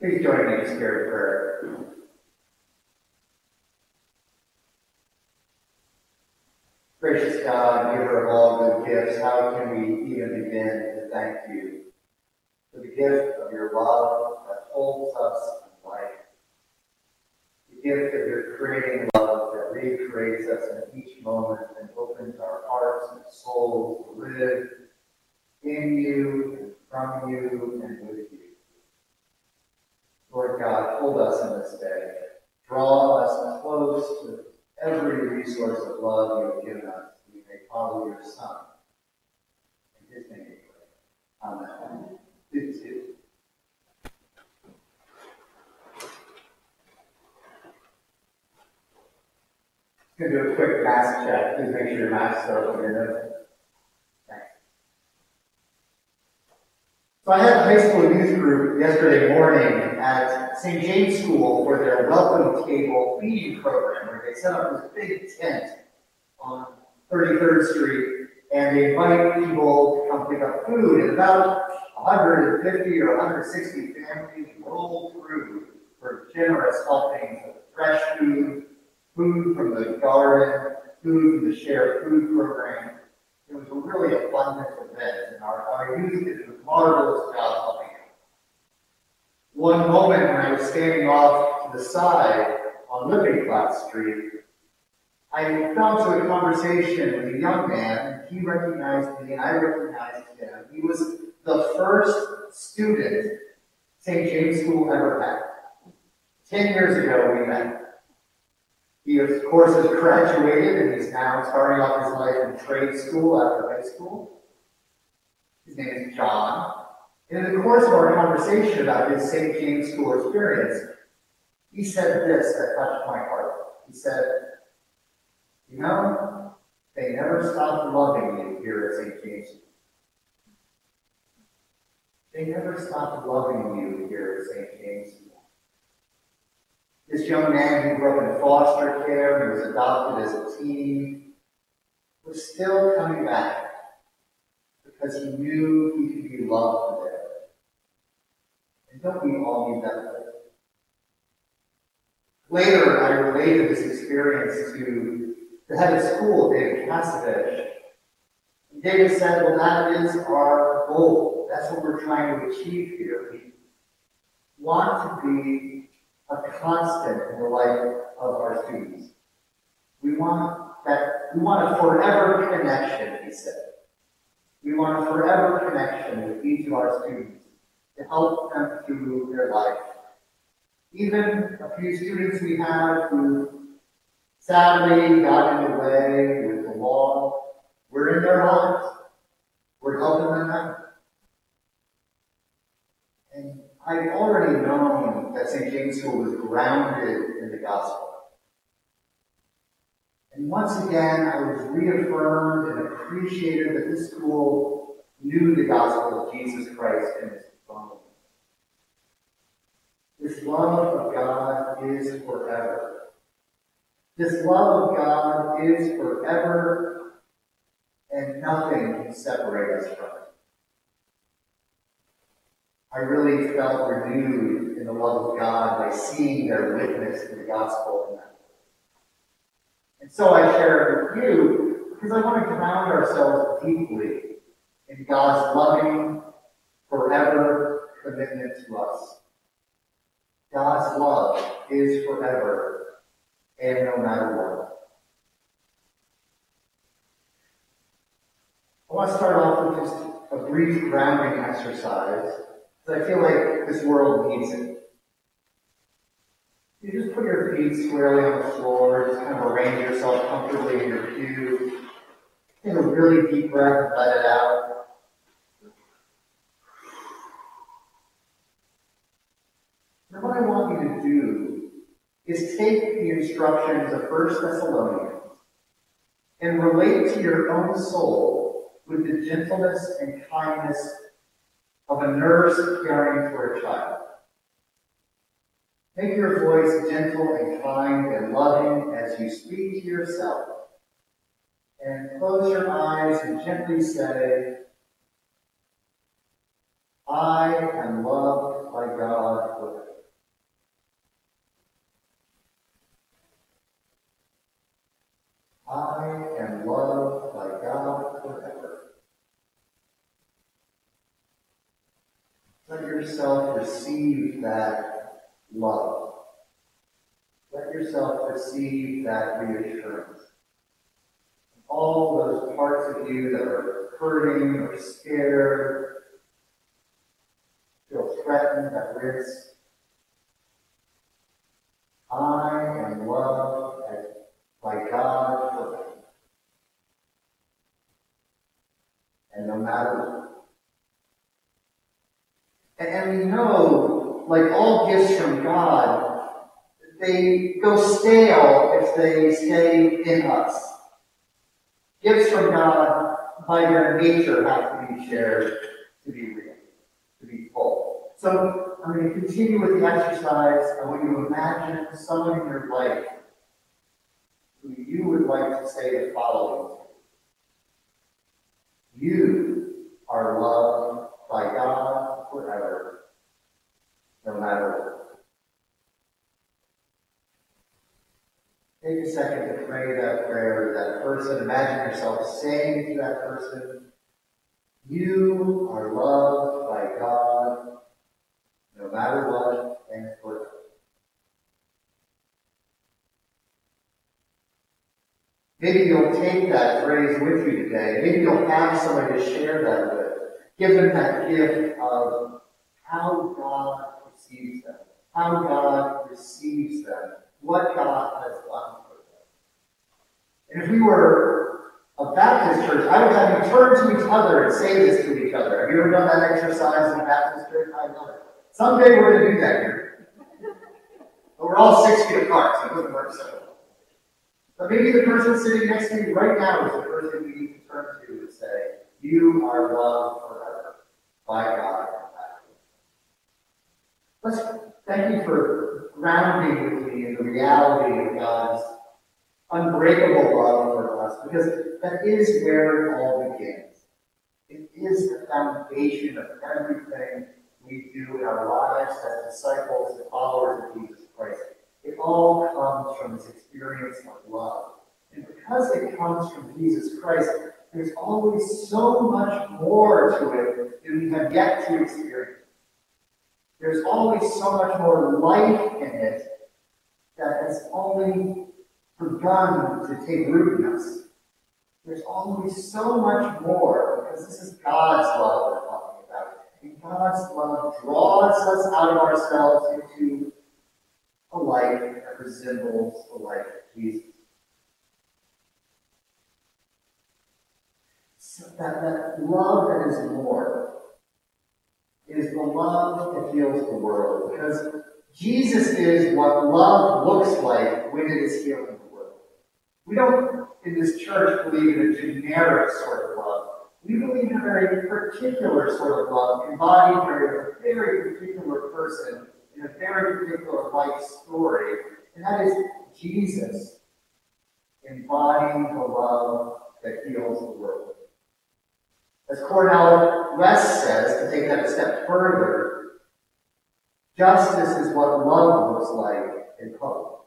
Please join me in a spirit prayer. Gracious God, giver of all good gifts, how can we even begin to thank you for the gift of your love that holds us in life, the gift of your creating love that recreates us in each moment and opens our hearts and souls to live in you and from you and with you. Lord God, hold us in this day. Draw us close to every resource of love you have given us. We may follow your Son. In his name we pray. Amen. Please do. Going to do a quick mask check. Please make sure your masks are open. Thanks. So I had a high school youth group yesterday morning at St. James School for their welcome table feeding program, where they set up this big tent on 33rd Street, and they invite people to come pick up food. And about 150 or 160 families roll through for generous helpings of fresh food, food from the garden, food from the shared food program. It was a really abundant event, and our, our youth did a marvelous job helping out. One moment when I was standing off to the side on Lippincott Street, I fell into a conversation with a young man. He recognized me, and I recognized him. He was the first student St. James School ever had. Ten years ago, we met. He, of course, has graduated and he's now starting off his life in trade school after high school. His name is John. And in the course of our conversation about his St. James School experience, he said this that touched my heart. He said, You know, they never stopped loving you here at St. James. They never stopped loving you here at St. James. This young man who grew up in foster care, who was adopted as a teen, was still coming back because he knew he could be loved there. And don't we all need that? Later, I related this experience to the head of school, David Kasevich. David said, well, that is our goal. That's what we're trying to achieve here. We want to be a constant in the life of our students. We want that we want a forever connection, he said. We want a forever connection with each of our students to help them through their life. Even a few students we have who sadly got in the way with the law, we're in their lives. We're helping them out. And I've already known that St. James School was grounded in the gospel. And once again, I was reaffirmed and appreciated that this school knew the gospel of Jesus Christ and his love. This love of God is forever. This love of God is forever, and nothing can separate us from it. I really felt renewed in the love of God by seeing their witness to the gospel in them. And so I share it with you because I want to ground ourselves deeply in God's loving, forever commitment to us. God's love is forever and no matter what. I want to start off with just a brief grounding exercise because I feel like this world needs it. You just put your feet squarely on the floor, just kind of arrange yourself comfortably in your pew. Take a really deep breath and let it out. Now what I want you to do is take the instructions of 1 Thessalonians and relate to your own soul with the gentleness and kindness of a nurse caring for a child. Make your voice gentle and kind and loving as you speak to yourself. And close your eyes and gently say, I am loved by God forever. I am loved by God forever. Yourself receive that love. Let yourself receive that reassurance. All those parts of you that are hurting or scared, feel threatened, at risk. I am loved by God forever. And no matter what. And we know, like all gifts from God, they go stale if they stay in us. Gifts from God, by their nature, have to be shared to be real, to be full. So I'm going to continue with the exercise. I want you to imagine someone in your life who you would like to say the following You are loved by God forever, no matter what. Take a second to pray that prayer to that person. Imagine yourself saying to that person, You are loved by God no matter what and forever. Maybe you'll take that phrase with you today. Maybe you'll have somebody to share that with. Give them that gift of how God receives them, how God receives them, what God has done for them. And if we were a Baptist church, I would have you turn to each other and say this to each other. Have you ever done that exercise in a Baptist church? I love it. Someday we're going to do that here. But we're all six feet apart, so it doesn't work so well. But maybe the person sitting next to you right now is the person we need to turn to and say, You are loved forever by God. Let's thank you for grounding with me in the reality of God's unbreakable love us, because that is where it all begins. It is the foundation of everything we do in our lives as disciples and followers of Jesus Christ. It all comes from this experience of love. And because it comes from Jesus Christ, there's always so much more to it than we have yet to experience. There's always so much more life in it that has only begun to take root in us. There's always so much more because this is God's love we're talking about. And God's love draws us out of ourselves into a life that resembles the life of Jesus. So that, that love that is more is the love that heals the world. Because Jesus is what love looks like when it is healing. We don't, in this church, believe in a generic sort of love. We believe in a very particular sort of love embodied by a very particular person in a very particular life story, and that is Jesus embodying the love that heals the world. As Cornel West says, to take that a step further, justice is what love looks like in public.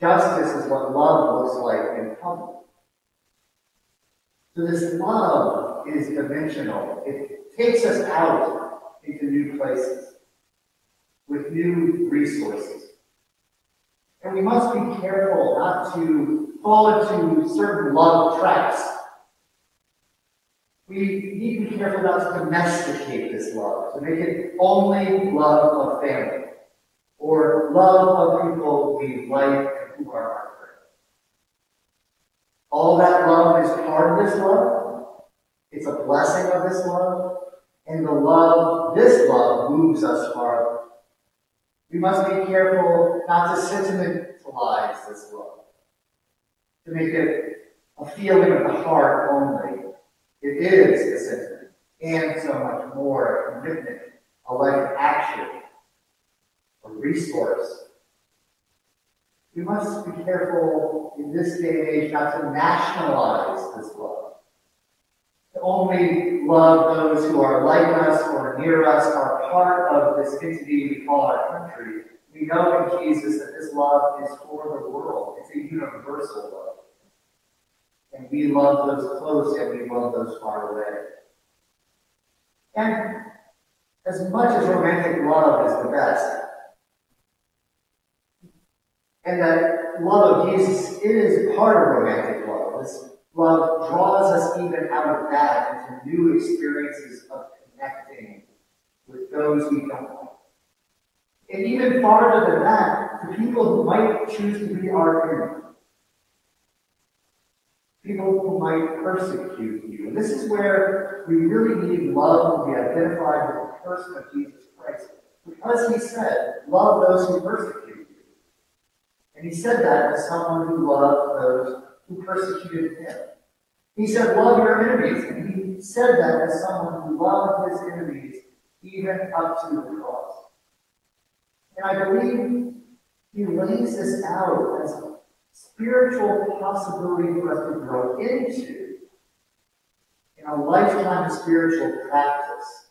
Justice is what love looks like in public. So this love is dimensional. It takes us out into new places with new resources. And we must be careful not to fall into certain love traps. We need to be careful not to domesticate this love, to make it only love of family, or love of people we like are our. All that love is part of this love. It's a blessing of this love. And the love, this love, moves us farther. We must be careful not to sentimentalize this love, to make it a feeling of the heart only. It is a sentiment, and so much more a commitment, a life action, a resource. We must be careful in this day and age not to nationalize this love to only love those who are like us or near us, are part of this entity we call our country. We know in Jesus that this love is for the world. It's a universal love. And we love those close and we love those far away. And as much as romantic love is the best, and that love of Jesus is part of romantic love. This love draws us even out of that into new experiences of connecting with those we don't like. And even farther than that, to people who might choose to be our enemies. People who might persecute you. And this is where we really need love to be identified with the person of Jesus Christ. Because he said, love those who persecute. And he said that as someone who loved those who persecuted him. He said, love your enemies. And he said that as someone who loved his enemies even up to the cross. And I believe he lays this out as a spiritual possibility for us to grow into in a lifetime of spiritual practice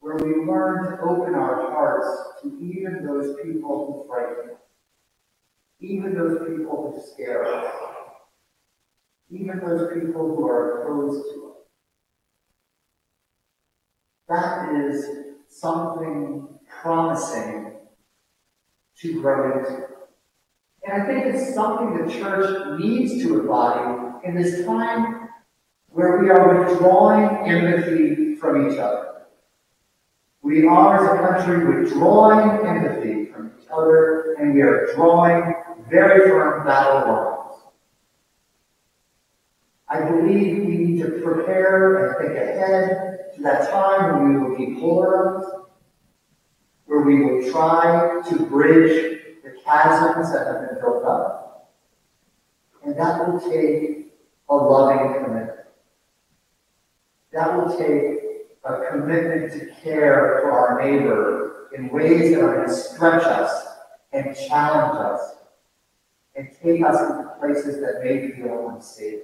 where we learn to open our hearts to even those people who frighten us, even those people who scare us, even those people who are opposed to us. That is something promising to grow into. And I think it's something the church needs to embody in this time where we are withdrawing empathy from each other. We are, as a country, withdrawing empathy each other, and we are drawing very firm battle lines. I believe we need to prepare and think ahead to that time when we will be polarized, where we will try to bridge the chasms that have been built up. And that will take a loving commitment. That will take a commitment to care for our neighbor in ways that are going to stretch us and challenge us and take us into places that may feel unsafe.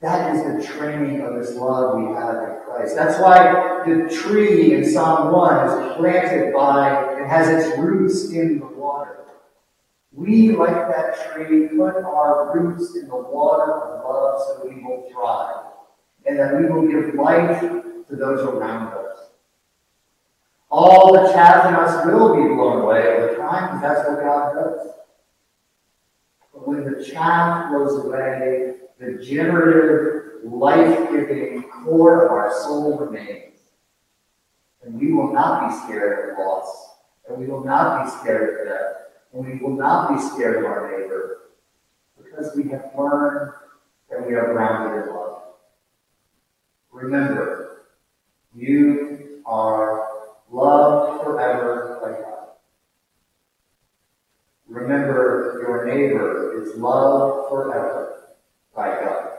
That is the training of this love we have in Christ. That's why the tree in Psalm 1 is planted by and has its roots in the water. We, like that tree, put our roots in the water of love so we will thrive and that we will give life to those around us. All the chaff in us will be blown away over time because that's what God does. But when the chaff blows away, the generative, life-giving core of our soul remains. And we will not be scared of loss. And we will not be scared of death. And we will not be scared of our neighbor. Because we have learned that we are grounded in love. Remember, you are Love forever like God. Remember your neighbor is love forever by God.